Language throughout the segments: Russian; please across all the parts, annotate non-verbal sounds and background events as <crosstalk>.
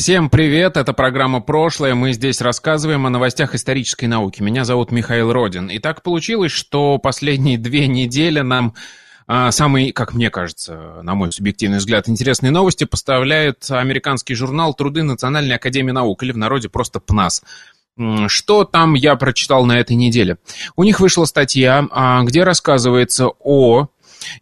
Всем привет, это программа «Прошлое». Мы здесь рассказываем о новостях исторической науки. Меня зовут Михаил Родин. И так получилось, что последние две недели нам а, самые, как мне кажется, на мой субъективный взгляд, интересные новости поставляет американский журнал «Труды Национальной Академии Наук» или в народе просто ПНАС. Что там я прочитал на этой неделе? У них вышла статья, а, где рассказывается о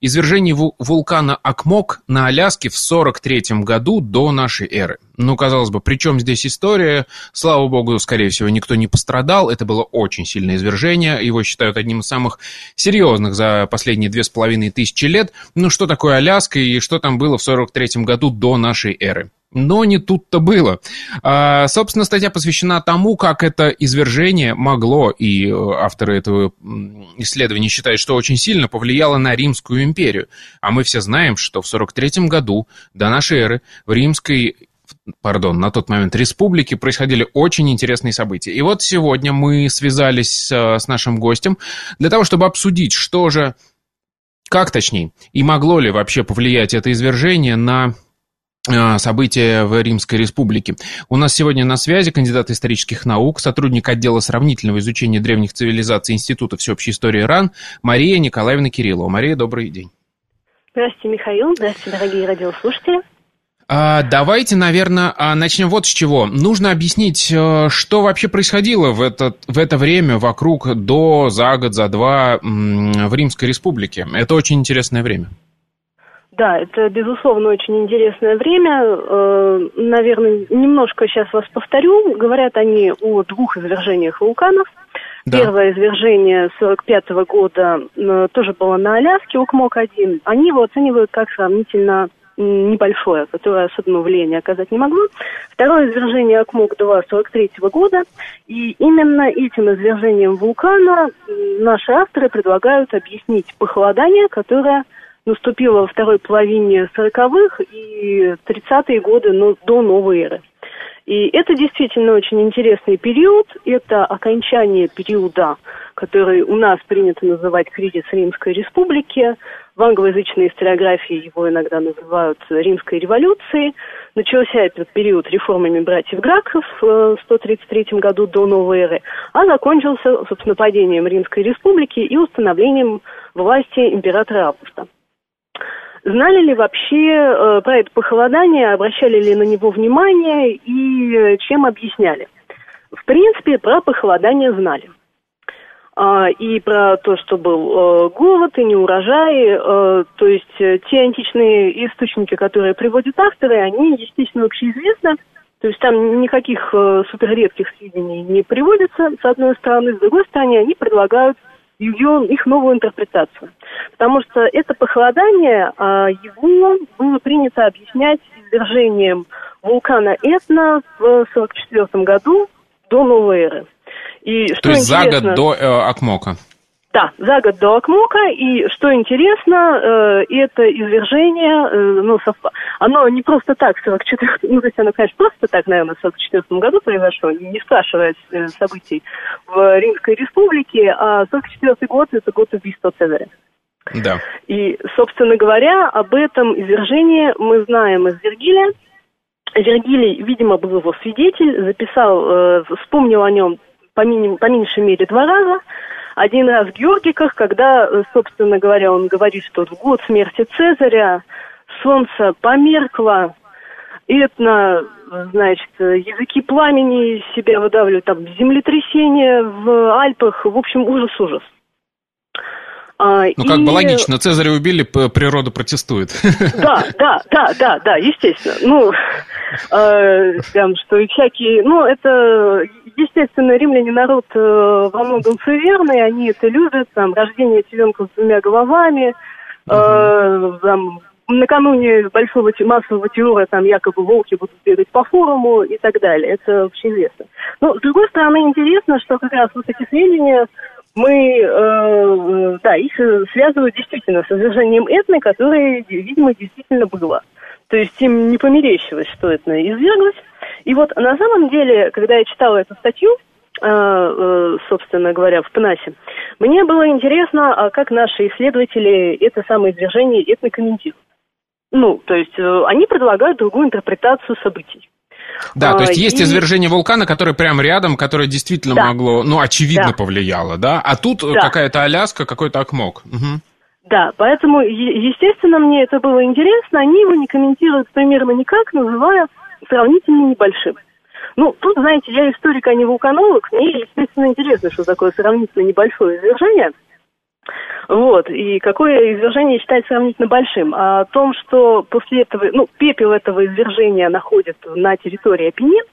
извержении вулкана Акмок на Аляске в 43 году до нашей эры. Ну, казалось бы, при чем здесь история? Слава богу, скорее всего, никто не пострадал. Это было очень сильное извержение. Его считают одним из самых серьезных за последние две с половиной тысячи лет. Ну, что такое Аляска и что там было в 43 году до нашей эры? Но не тут-то было. А, собственно, статья посвящена тому, как это извержение могло, и э, авторы этого исследования считают, что очень сильно повлияло на Римскую империю. А мы все знаем, что в 43 году до нашей эры в Римской пардон, на тот момент республики происходили очень интересные события. И вот сегодня мы связались с нашим гостем для того, чтобы обсудить, что же, как точнее, и могло ли вообще повлиять это извержение на события в Римской Республике. У нас сегодня на связи кандидат исторических наук, сотрудник отдела сравнительного изучения древних цивилизаций Института всеобщей истории РАН Мария Николаевна Кириллова. Мария, добрый день. Здравствуйте, Михаил. Здравствуйте, дорогие радиослушатели. А, давайте, наверное, а, начнем вот с чего. Нужно объяснить, э, что вообще происходило в, этот, в это время вокруг до, за год, за два в Римской Республике. Это очень интересное время. Да, это, безусловно, очень интересное время. Э, наверное, немножко сейчас вас повторю. Говорят они о двух извержениях вулканов. Да. Первое извержение 45 -го года э, тоже было на Аляске, Укмок-1. Они его оценивают как сравнительно небольшое, которое особенного влияния оказать не могло. Второе извержение Акмок-2 43 -го года. И именно этим извержением вулкана наши авторы предлагают объяснить похолодание, которое наступила во второй половине 40-х и 30-е годы ну, до новой эры. И это действительно очень интересный период. Это окончание периода, который у нас принято называть кризис Римской Республики. В англоязычной историографии его иногда называют Римской революцией. Начался этот период реформами братьев Граков в 133 году до новой эры, а закончился, собственно, падением Римской Республики и установлением власти императора Августа. Знали ли вообще э, про это похолодание, обращали ли на него внимание и э, чем объясняли? В принципе, про похолодание знали. А, и про то, что был э, голод и неурожай, э, то есть э, те античные источники, которые приводят авторы, они, естественно, общеизвестны. То есть там никаких э, суперредких сведений не приводится, с одной стороны. С другой стороны, они предлагают ее, их новую интерпретацию. Потому что это похолодание, а, его было принято объяснять извержением вулкана Этна в 1944 году до новой эры. И, что То есть за год до э, Акмока? Да, за год до Акмока. И что интересно, э, это извержение, э, ну, совпа... оно не просто так, 44 ну, то есть оно, конечно, просто так, наверное, в 44 году произошло, не спрашивая э, событий в Римской Республике, а 44 год – это год убийства Цезаря. Да. И, собственно говоря, об этом извержении мы знаем из Вергилия. Вергилий, видимо, был его свидетель, записал, э, вспомнил о нем по, мини, по меньшей мере два раза – один раз в Георгиках, когда, э, собственно говоря, он говорит, что в год смерти Цезаря солнце померкло, Этно, значит, языки пламени себя выдавливают, там, землетрясение в Альпах, в общем, ужас-ужас. А, ну, и... как бы логично, Цезаря убили, природа протестует. Да, да, да, да, да, естественно. Ну, э, там, что всякие, ну, это, естественно, римляне народ э, во многом суеверный, они это любят, там, рождение теленка с двумя головами, э, там, накануне большого массового террора там якобы волки будут бегать по форуму и так далее. Это вообще известно. Но, с другой стороны, интересно, что как раз вот эти сведения мы, э, да, их связывают действительно с извержением Этны, которое, видимо, действительно было. То есть им не померещилось, что это изверглось. И вот на самом деле, когда я читала эту статью, э, э, собственно говоря, в ПНАСе, мне было интересно, а как наши исследователи это самое извержение этно комментируют. Ну, то есть э, они предлагают другую интерпретацию событий. Да, то есть а, есть и... извержение вулкана, которое прямо рядом, которое действительно да. могло, ну, очевидно да. повлияло, да? А тут да. какая-то Аляска, какой-то окмок. Угу. Да, поэтому, естественно, мне это было интересно. Они его не комментируют примерно никак, называя сравнительно небольшим. Ну, тут, знаете, я историк, а не вулканолог. Мне, естественно, интересно, что такое сравнительно небольшое извержение. Вот, и какое извержение считать сравнительно большим? А о том, что после этого, ну, пепел этого извержения находят на территории Апеннин,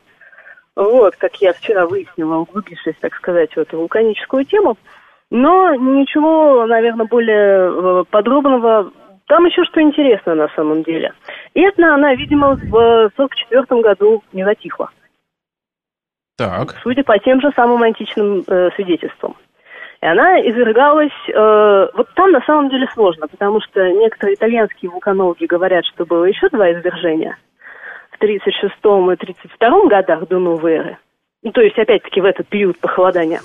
вот, как я вчера выяснила, углубившись, так сказать, в эту вулканическую тему, но ничего, наверное, более э, подробного. Там еще что интересно на самом деле. Этна, она, видимо, в 44 году не затихла. Так. Судя по тем же самым античным э, свидетельствам. И она извергалась... Э, вот там на самом деле сложно, потому что некоторые итальянские вулканологи говорят, что было еще два извержения в 36 и 32 годах до новой эры. Ну, то есть, опять-таки, в этот период похолодания.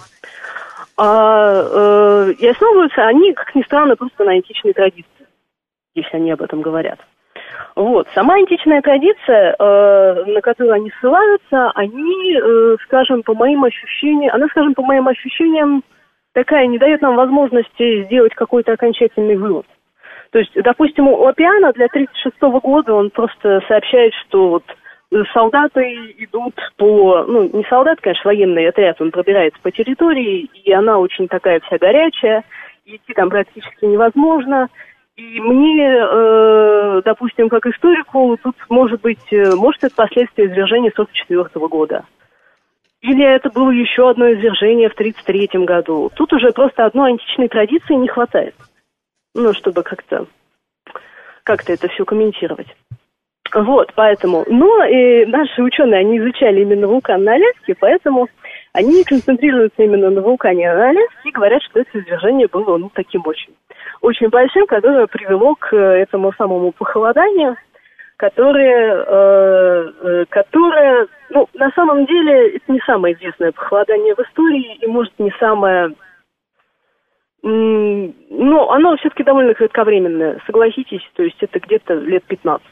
А, э, и основываются они, как ни странно, просто на античной традиции, если они об этом говорят. Вот. Сама античная традиция, э, на которую они ссылаются, они, э, скажем, по моим ощущениям, она, скажем, по моим ощущениям, такая не дает нам возможности сделать какой-то окончательный вывод. То есть, допустим, у Лапиана для 1936 года он просто сообщает, что вот солдаты идут по, ну, не солдат, конечно, военный отряд, он пробирается по территории, и она очень такая вся горячая, идти там практически невозможно. И мне, э, допустим, как историку, тут может быть, э, может это последствия извержения 44 года. Или это было еще одно извержение в 1933 году. Тут уже просто одной античной традиции не хватает. Ну, чтобы как-то как-то это все комментировать. Вот, поэтому. Но и наши ученые, они изучали именно вулкан на Аляске, поэтому они концентрируются именно на вулкане на Аляске и говорят, что это извержение было ну, таким очень, очень большим, которое привело к этому самому похолоданию, которое, э, э, которое, ну, на самом деле, это не самое известное похолодание в истории, и, может, не самое ну, оно все-таки довольно кратковременное, согласитесь, то есть это где-то лет 15.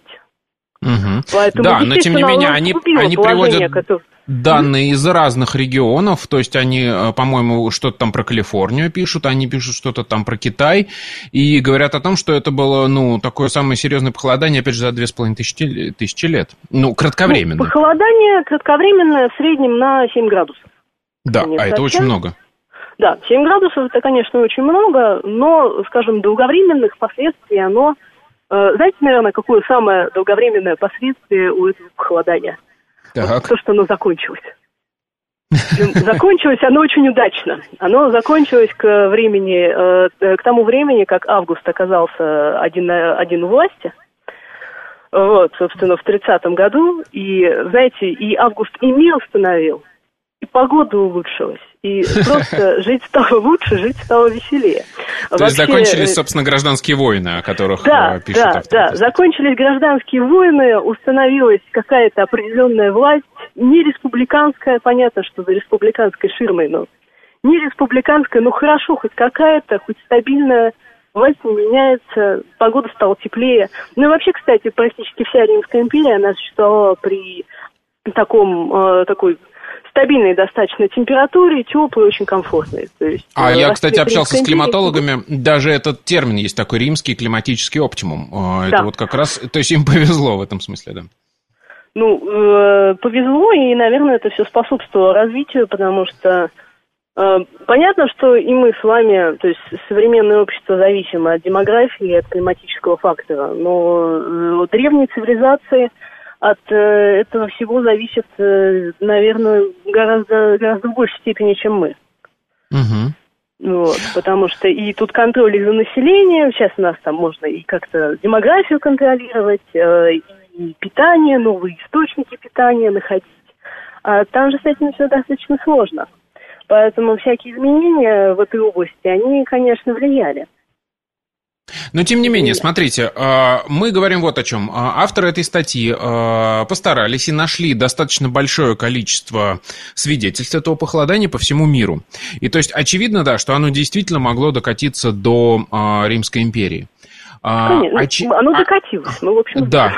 Угу. Поэтому, да, но тем не менее они, они приводят которое... данные из разных регионов, то есть они, э, по-моему, что-то там про Калифорнию пишут, они пишут что-то там про Китай, и говорят о том, что это было, ну, такое самое серьезное похолодание, опять же, за две с половиной тысячи, тысячи лет. Ну, кратковременно. Ну, похолодание кратковременное в среднем на 7 градусов. Да, а это очень много. Да, 7 градусов это, конечно, очень много, но, скажем, долговременных последствий оно Э, знаете, наверное, какое самое долговременное последствие у этого похолодания? Так. Вот то, что оно закончилось. <laughs> Закончилось оно очень удачно. Оно закончилось к времени, э, к тому времени, как Август оказался один, один у власти. Вот, собственно, в 30-м году. И, знаете, и Август и мир установил, и погода улучшилась. И просто <laughs> жить стало лучше, жить стало веселее. То есть закончились, э, собственно, гражданские войны, о которых да, э, пишут Да, да, закончились гражданские войны, установилась какая-то определенная власть, не республиканская, понятно, что за республиканской ширмой, но не республиканская, но хорошо, хоть какая-то, хоть стабильная власть не меняется, погода стала теплее. Ну и вообще, кстати, практически вся Римская империя, она существовала при таком, э, такой стабильной достаточно температуре, теплой, очень комфортной. То есть, а я, кстати, общался с климатологами, даже этот термин есть такой римский климатический оптимум. Это да. вот как раз, то есть им <laughs> повезло в этом смысле, да? Ну, э, повезло, и, наверное, это все способствовало развитию, потому что э, понятно, что и мы с вами, то есть современное общество зависимо от демографии, от климатического фактора, но э, древние цивилизации – от э, этого всего зависит, э, наверное, гораздо, гораздо большей степени, чем мы. Угу. Вот, потому что и тут контроль за населением, сейчас у нас там можно и как-то демографию контролировать, э, и питание, новые источники питания находить. А там же с этим все достаточно сложно. Поэтому всякие изменения в этой области, они, конечно, влияли. Но тем не менее, смотрите, а, мы говорим вот о чем. А, авторы этой статьи а, постарались и нашли достаточно большое количество свидетельств этого похолодания по всему миру. И то есть очевидно, да, что оно действительно могло докатиться до Римской империи. Конечно, Оч... оно докатилось, ну, в общем... Да,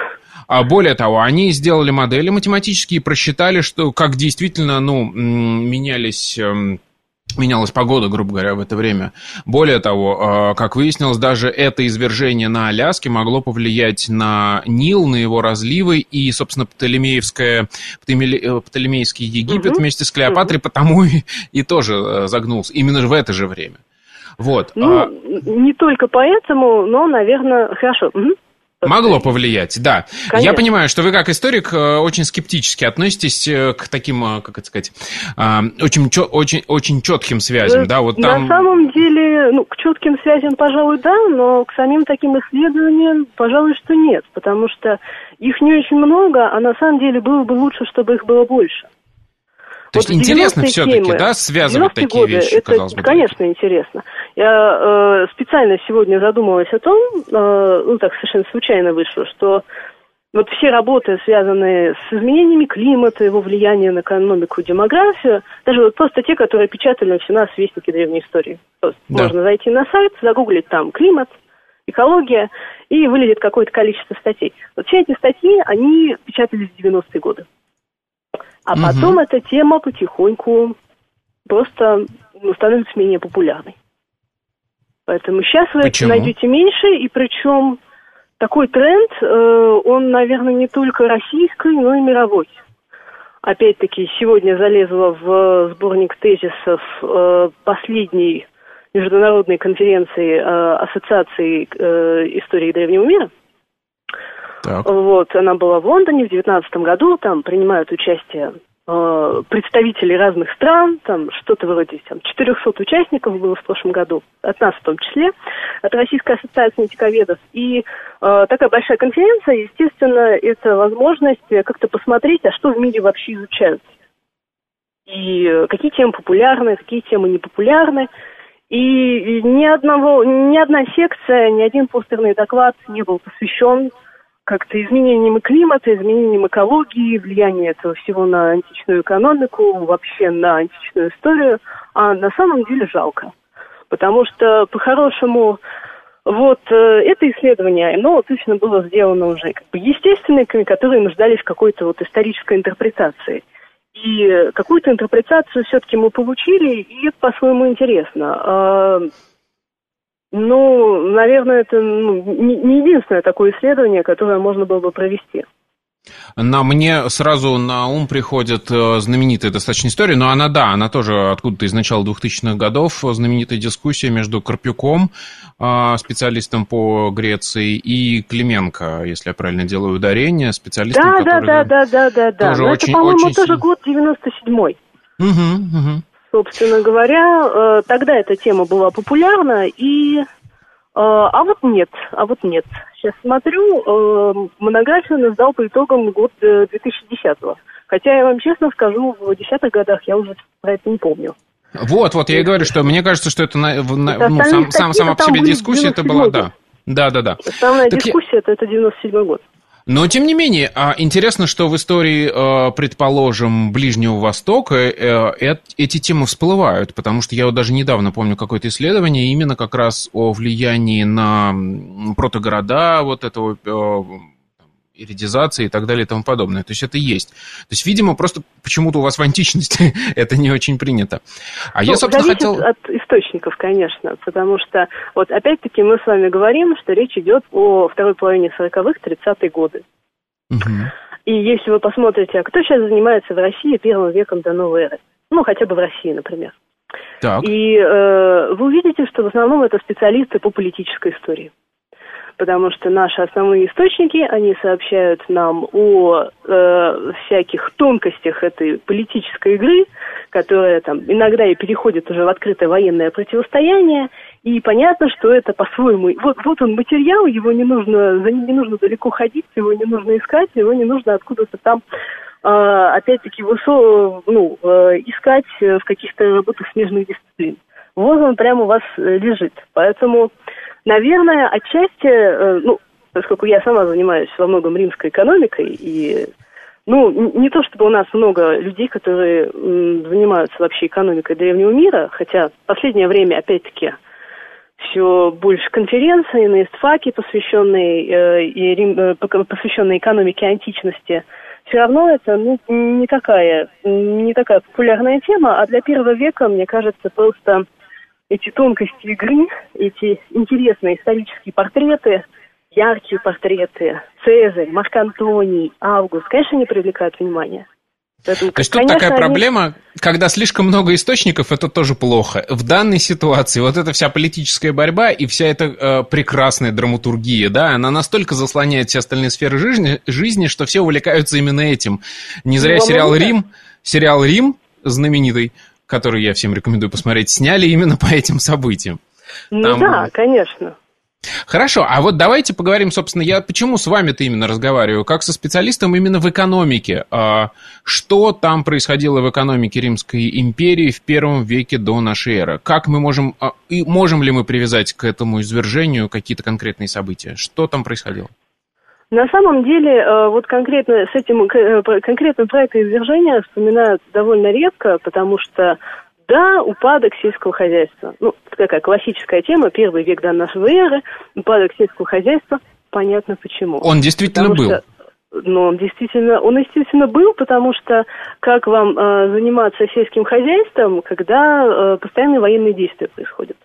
а более того, они сделали модели математические просчитали, что как действительно ну, менялись эм, менялась погода, грубо говоря, в это время. Более того, э, как выяснилось, даже это извержение на Аляске могло повлиять на Нил, на его разливы, и, собственно, Птолемеевская, э, Птолемейский Египет угу. вместе с Клеопатрой угу. потому и, и тоже э, загнулся, именно в это же время. Вот. Ну, а... не только поэтому, но, наверное, хорошо. Угу. Могло повлиять, да. Конечно. Я понимаю, что вы как историк э, очень скептически относитесь э, к таким, э, как это сказать, очень, очень, очень четким связям, да, вот там... На самом деле, ну, к четким связям, пожалуй, да, но к самим таким исследованиям, пожалуй, что нет, потому что их не очень много, а на самом деле было бы лучше, чтобы их было больше. То вот есть интересно все-таки, да, связывать такие годы, вещи, это, казалось бы? Конечно, интересно. Я э, специально сегодня задумалась о том, э, ну так совершенно случайно вышло, что вот все работы, связанные с изменениями климата, его влиянием на экономику, демографию, даже вот просто те, которые печатались у нас в Вестнике древней истории. да. Можно зайти на сайт, загуглить там климат, экология, и вылезет какое-то количество статей. Вот все эти статьи, они печатались в 90-е годы. А угу. потом эта тема потихоньку просто ну, становится менее популярной. Поэтому сейчас вы Почему? это найдете меньше, и причем такой тренд, э, он, наверное, не только российский, но и мировой. Опять-таки, сегодня залезла в сборник тезисов э, последней международной конференции э, Ассоциации э, истории древнего мира. Так. Вот, она была в Лондоне в 2019 году, там принимают участие э, представители разных стран, там что-то вроде там, 400 участников было в прошлом году, от нас в том числе, от Российской ассоциации антиковедов. И э, такая большая конференция, естественно, это возможность как-то посмотреть, а что в мире вообще изучают. И какие темы популярны, какие темы непопулярны. И ни одного, ни одна секция, ни один постерный доклад не был посвящен как-то изменением климата, изменением экологии, влияние этого всего на античную экономику, вообще на античную историю, а на самом деле жалко. Потому что, по-хорошему, вот э, это исследование, оно точно было сделано уже как бы естественниками, которые нуждались в какой-то вот исторической интерпретации. И какую-то интерпретацию все-таки мы получили, и это по-своему интересно. Ну, наверное, это ну, не единственное такое исследование, которое можно было бы провести. На мне сразу на ум приходит э, знаменитая достаточно история, но она, да, она тоже откуда-то из начала 2000-х годов, знаменитая дискуссия между Карпюком, э, специалистом по Греции, и Клименко, если я правильно делаю ударение, специалистом, да, который... Да, да, да, да, да, тоже очень, это, по-моему, очень... тоже год 97-й. Угу, угу. Собственно говоря, э, тогда эта тема была популярна, и... Э, а вот нет, а вот нет. Сейчас смотрю, э, монографию он издал по итогам год 2010-го. Хотя я вам честно скажу, в десятых годах я уже про это не помню. Вот, вот, я и говорю, что мне кажется, что это, на, это ну, сам, сам, сама по себе дискуссия, это была, да. Да, да, да. Основная так дискуссия, я... это, это 97 год. Но, тем не менее, а, интересно, что в истории, э, предположим, Ближнего Востока э, эти темы всплывают, потому что я вот даже недавно помню какое-то исследование именно как раз о влиянии на протогорода вот этого э, иридизации и так далее и тому подобное. То есть это есть. То есть, видимо, просто почему-то у вас в античности <laughs> это не очень принято. А ну, я, собственно, хотел... от источников, конечно, потому что вот опять-таки мы с вами говорим, что речь идет о второй половине 40-х, 30-е годы. Угу. И если вы посмотрите, а кто сейчас занимается в России первым веком до новой эры? Ну, хотя бы в России, например. Так. И э, вы увидите, что в основном это специалисты по политической истории. Потому что наши основные источники, они сообщают нам о э, всяких тонкостях этой политической игры, которая там иногда и переходит уже в открытое военное противостояние, и понятно, что это по-своему... Вот, вот он материал, его не нужно, за ним не нужно далеко ходить, его не нужно искать, его не нужно откуда-то там э, опять-таки высо, ну, э, искать в каких-то работах смежных дисциплин. Вот он прямо у вас лежит. Поэтому Наверное, отчасти, э, ну, поскольку я сама занимаюсь во многом римской экономикой, и, ну, не то чтобы у нас много людей, которые занимаются вообще экономикой древнего мира, хотя в последнее время, опять-таки, все больше конференций на истфаке, посвященные, э, и Рим, э, посвященные экономике античности, все равно это ну, не такая не такая популярная тема, а для первого века, мне кажется, просто эти тонкости игры, эти интересные исторические портреты, яркие портреты, Цезарь, Марк Антоний, Август, конечно, они привлекают внимание. Поэтому, То есть тут такая они... проблема, когда слишком много источников, это тоже плохо. В данной ситуации вот эта вся политическая борьба и вся эта э, прекрасная драматургия, да, она настолько заслоняет все остальные сферы жизни, жизни, что все увлекаются именно этим. Не зря ну, сериал «Рим», сериал «Рим» знаменитый, который я всем рекомендую посмотреть, сняли именно по этим событиям. Ну Там... да, конечно. Хорошо, а вот давайте поговорим, собственно, я почему с вами-то именно разговариваю, как со специалистом именно в экономике. А, что там происходило в экономике Римской империи в первом веке до нашей эры? Как мы можем, а, и можем ли мы привязать к этому извержению какие-то конкретные события? Что там происходило? На самом деле, э, вот конкретно с этим, э, конкретно про это извержение вспоминают довольно редко, потому что да, упадок сельского хозяйства. Ну, такая классическая тема, первый век до нашей эры, упадок сельского хозяйства, понятно почему. Он действительно потому был. Что, ну, он действительно, он естественно был, потому что как вам э, заниматься сельским хозяйством, когда э, постоянные военные действия происходят?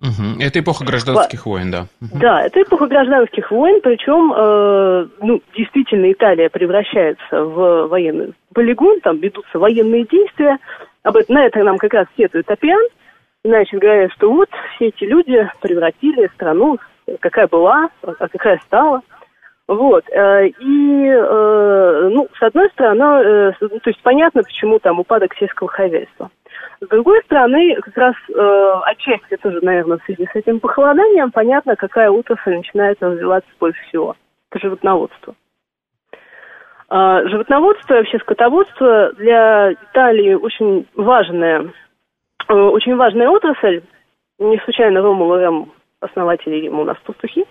Угу. Это эпоха гражданских войн, да. Угу. Да, это эпоха гражданских войн, причем, э, ну, действительно, Италия превращается в военный полигон, там ведутся военные действия. Об этом, на это нам как раз сетует Апиан. Значит, говорят, что вот все эти люди превратили страну, какая была, а какая стала. Вот. Э, и, э, ну, с одной стороны, э, то есть понятно, почему там упадок сельского хозяйства. С другой стороны, как раз отчасти тоже, наверное, в связи с этим похолоданием, понятно, какая отрасль начинает развиваться больше всего. Это животноводство. А, животноводство и вообще скотоводство для Италии очень важная, очень важная отрасль. Не случайно Ромул и Рем, основатели Рима, у нас пастухи.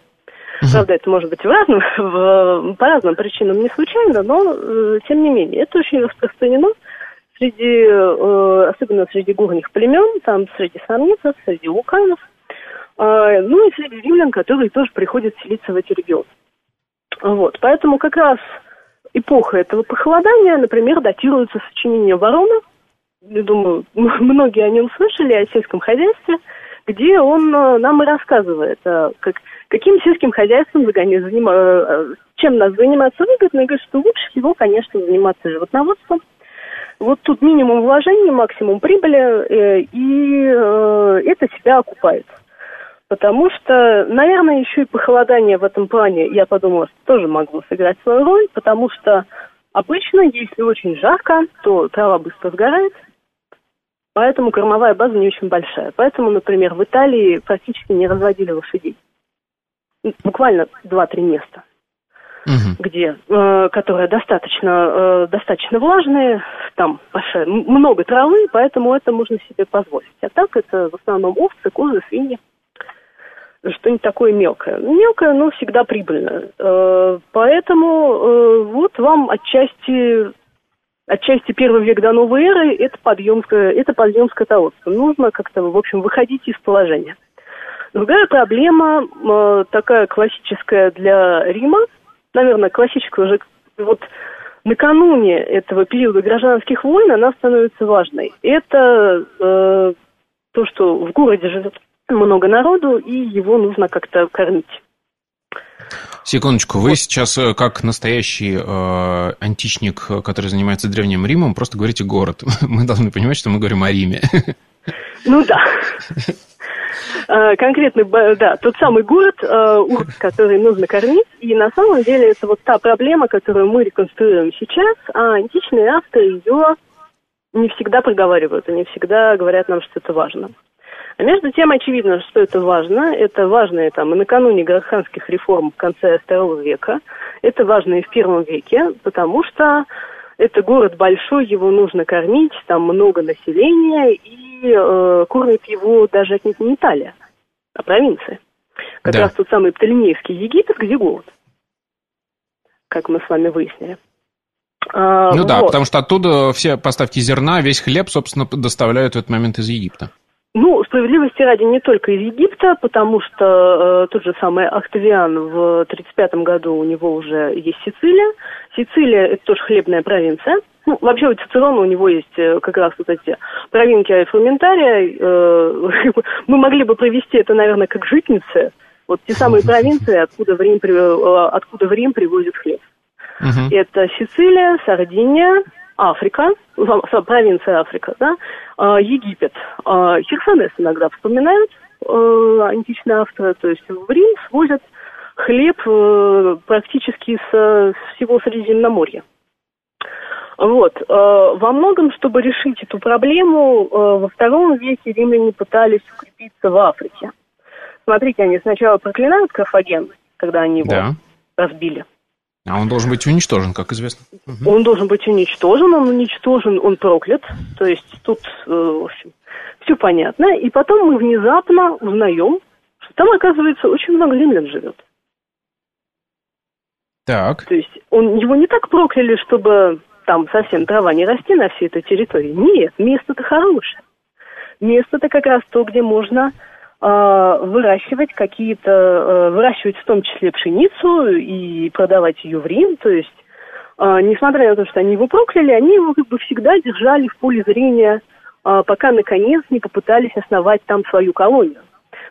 Правда, это может быть в разным, <laughs> в, по разным причинам не случайно, но э, тем не менее, это очень распространено среди, э, особенно среди горных племен, там среди самницев, среди вулканов, э, ну и среди римлян, которые тоже приходят селиться в эти регионы. Вот, поэтому как раз эпоха этого похолодания, например, датируется сочинением Ворона. Я думаю, <laughs> многие о нем слышали, о сельском хозяйстве, где он э, нам и рассказывает, э, как, каким сельским хозяйством заниматься, чем нас заниматься выгодно, и говорит, что лучше всего, конечно, заниматься животноводством – вот тут минимум вложений, максимум прибыли, э, и э, это себя окупает. Потому что, наверное, еще и похолодание в этом плане, я подумала, что тоже могло сыграть свою роль, потому что обычно, если очень жарко, то трава быстро сгорает, поэтому кормовая база не очень большая. Поэтому, например, в Италии практически не разводили лошадей. Буквально 2-3 места угу. где, э, которые достаточно, э, достаточно влажные, там большая, много травы, поэтому это можно себе позволить. А так это в основном овцы, козы, свиньи. Что-нибудь такое мелкое. Мелкое, но всегда прибыльно. Э, поэтому э, вот вам отчасти отчасти первый век до новой эры это подъем, это подъем скотоводства. Нужно как-то, в общем, выходить из положения. Другая проблема, э, такая классическая для Рима, наверное, классическая уже вот накануне этого периода гражданских войн она становится важной. Это э, то, что в городе живет много народу, и его нужно как-то кормить. Секундочку, вы вот. сейчас э, как настоящий э, античник, который занимается Древним Римом, просто говорите город. <laughs> Мы должны понимать, что мы говорим о Риме. <laughs> Ну да. э, конкретный, да, тот самый город, э, Урк, который нужно кормить. И на самом деле это вот та проблема, которую мы реконструируем сейчас, а античные авторы ее не всегда проговаривают, и не всегда говорят нам, что это важно. А между тем, очевидно, что это важно. Это важно и, там, и накануне гороханских реформ в конце II века. Это важно и в первом веке, потому что это город большой, его нужно кормить, там много населения, и э, кормит его даже отнюдь не Италия, а провинция. Как да. раз тот самый Птолемеевский Египет, где голод, как мы с вами выяснили. А, ну вот. да, потому что оттуда все поставки зерна, весь хлеб, собственно, доставляют в этот момент из Египта. Справедливости ради не только из Египта, потому что э, тот же самый Октавиан в 1935 году у него уже есть Сицилия. Сицилия – это тоже хлебная провинция. Ну, вообще у Цицерона у него есть э, как раз вот эти провинки фрументария. Э, <laughs> мы могли бы провести это, наверное, как житницы. Вот те самые <laughs> провинции, откуда в Рим, э, откуда в Рим привозят хлеб. Uh-huh. Это Сицилия, Сардиния, Африка, провинция Африка, да, а, Египет. А, Херсонес иногда вспоминают э, античные авторы, то есть в Рим свозят хлеб э, практически с всего Средиземноморья. Вот. Э, во многом, чтобы решить эту проблему, во втором веке римляне пытались укрепиться в Африке. Смотрите, они сначала проклинают Карфаген, когда они его да. разбили. А он должен быть уничтожен, как известно. Он должен быть уничтожен, он уничтожен, он проклят. То есть тут, э, в общем, все понятно. И потом мы внезапно узнаем, что там, оказывается, очень много римлян живет. Так. То есть он, его не так прокляли, чтобы там совсем трава не расти на всей этой территории. Нет, место-то хорошее. Место-то как раз то, где можно выращивать какие-то, э, выращивать в том числе пшеницу и продавать ее в Рим. То есть, а, несмотря на то, что они его прокляли, они его как бы всегда держали в поле зрения, пока наконец не попытались основать там свою колонию.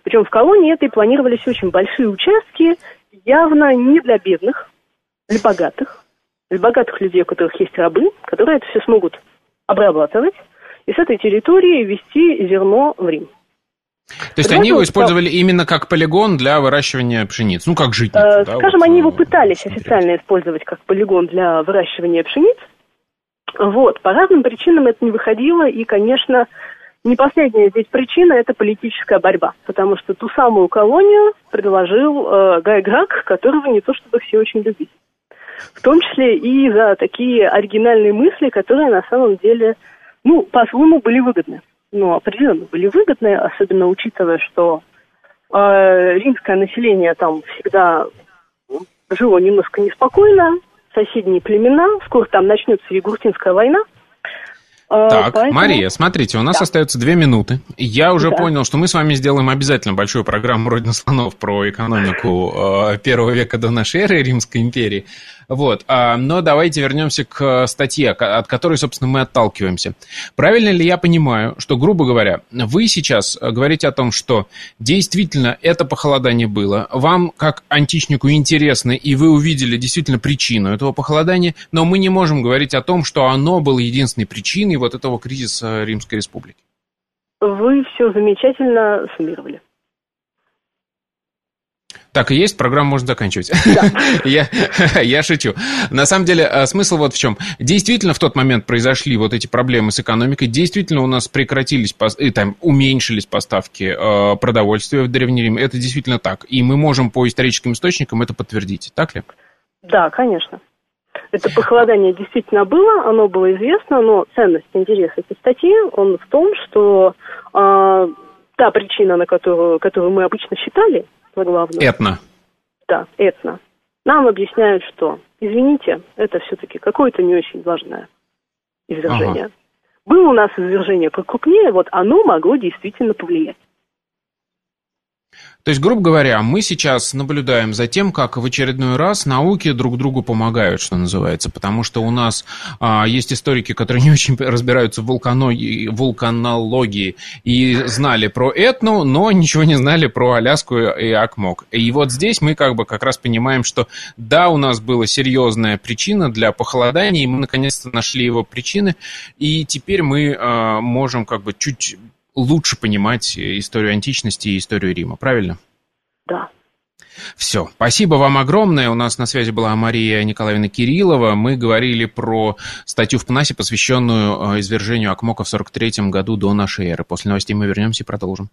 Причем в колонии этой планировались очень большие участки, явно не для бедных, для богатых, для богатых людей, у которых есть рабы, которые это все смогут обрабатывать и с этой территории вести зерно в Рим. То есть они его использовали именно как полигон для выращивания пшеницы, ну как житницу, э, да? Скажем, вот, они его э, пытались официально использовать как полигон для выращивания пшениц. Вот, по разным причинам это не выходило, и, конечно, не последняя здесь причина – это политическая борьба, потому что ту самую колонию предложил э, Гай Грак, которого не то чтобы все очень любили. В том числе и за такие оригинальные мысли, которые на самом деле, ну, по-своему были выгодны ну, определенно были выгодны, особенно учитывая, что э, римское население там всегда жило немножко неспокойно, соседние племена, скоро там начнется Егуртинская война, а, так, Поэтому... Мария, смотрите, у нас да. остается две минуты. Я уже да. понял, что мы с вами сделаем обязательно большую программу «Родина слонов» про экономику э, первого века до нашей эры Римской империи. Вот. А, но давайте вернемся к статье, от которой, собственно, мы отталкиваемся. Правильно ли я понимаю, что, грубо говоря, вы сейчас говорите о том, что действительно это похолодание было, вам, как античнику, интересно, и вы увидели действительно причину этого похолодания, но мы не можем говорить о том, что оно было единственной причиной вот этого кризиса Римской Республики? Вы все замечательно суммировали. Так и есть, программу можно заканчивать. <laughs> Я, я шучу. На самом деле, э, смысл вот в чем. Действительно, в тот момент произошли вот эти проблемы с экономикой. Действительно, у нас прекратились, и там уменьшились поставки э, продовольствия в Древний Рим. Это действительно так. И мы можем по историческим источникам это подтвердить. Так ли? Да, конечно. Это похолодание действительно было, оно было известно, но ценность, интерес этой статьи, он в том, что э, та причина, на которую, которую мы обычно считали, заглавную. Этно. Да, этно. Нам объясняют, что, извините, это все-таки какое-то не очень важное извержение. Ага. Было у нас извержение покрупнее, вот оно могло действительно повлиять. То есть, грубо говоря, мы сейчас наблюдаем за тем, как в очередной раз науки друг другу помогают, что называется, потому что у нас а, есть историки, которые <laughs> не очень разбираются в вулканологии, и знали про Этну, но ничего не знали про Аляску и Акмок. И вот здесь мы как бы как раз понимаем, что да, у нас была серьезная причина для похолодания, и мы наконец-то нашли его причины, и теперь мы а, можем как бы чуть лучше понимать историю античности и историю Рима, правильно? Да. Все. Спасибо вам огромное. У нас на связи была Мария Николаевна Кириллова. Мы говорили про статью в ПНАСе, посвященную э, извержению Акмока в 43 году до нашей эры. После новостей мы вернемся и продолжим.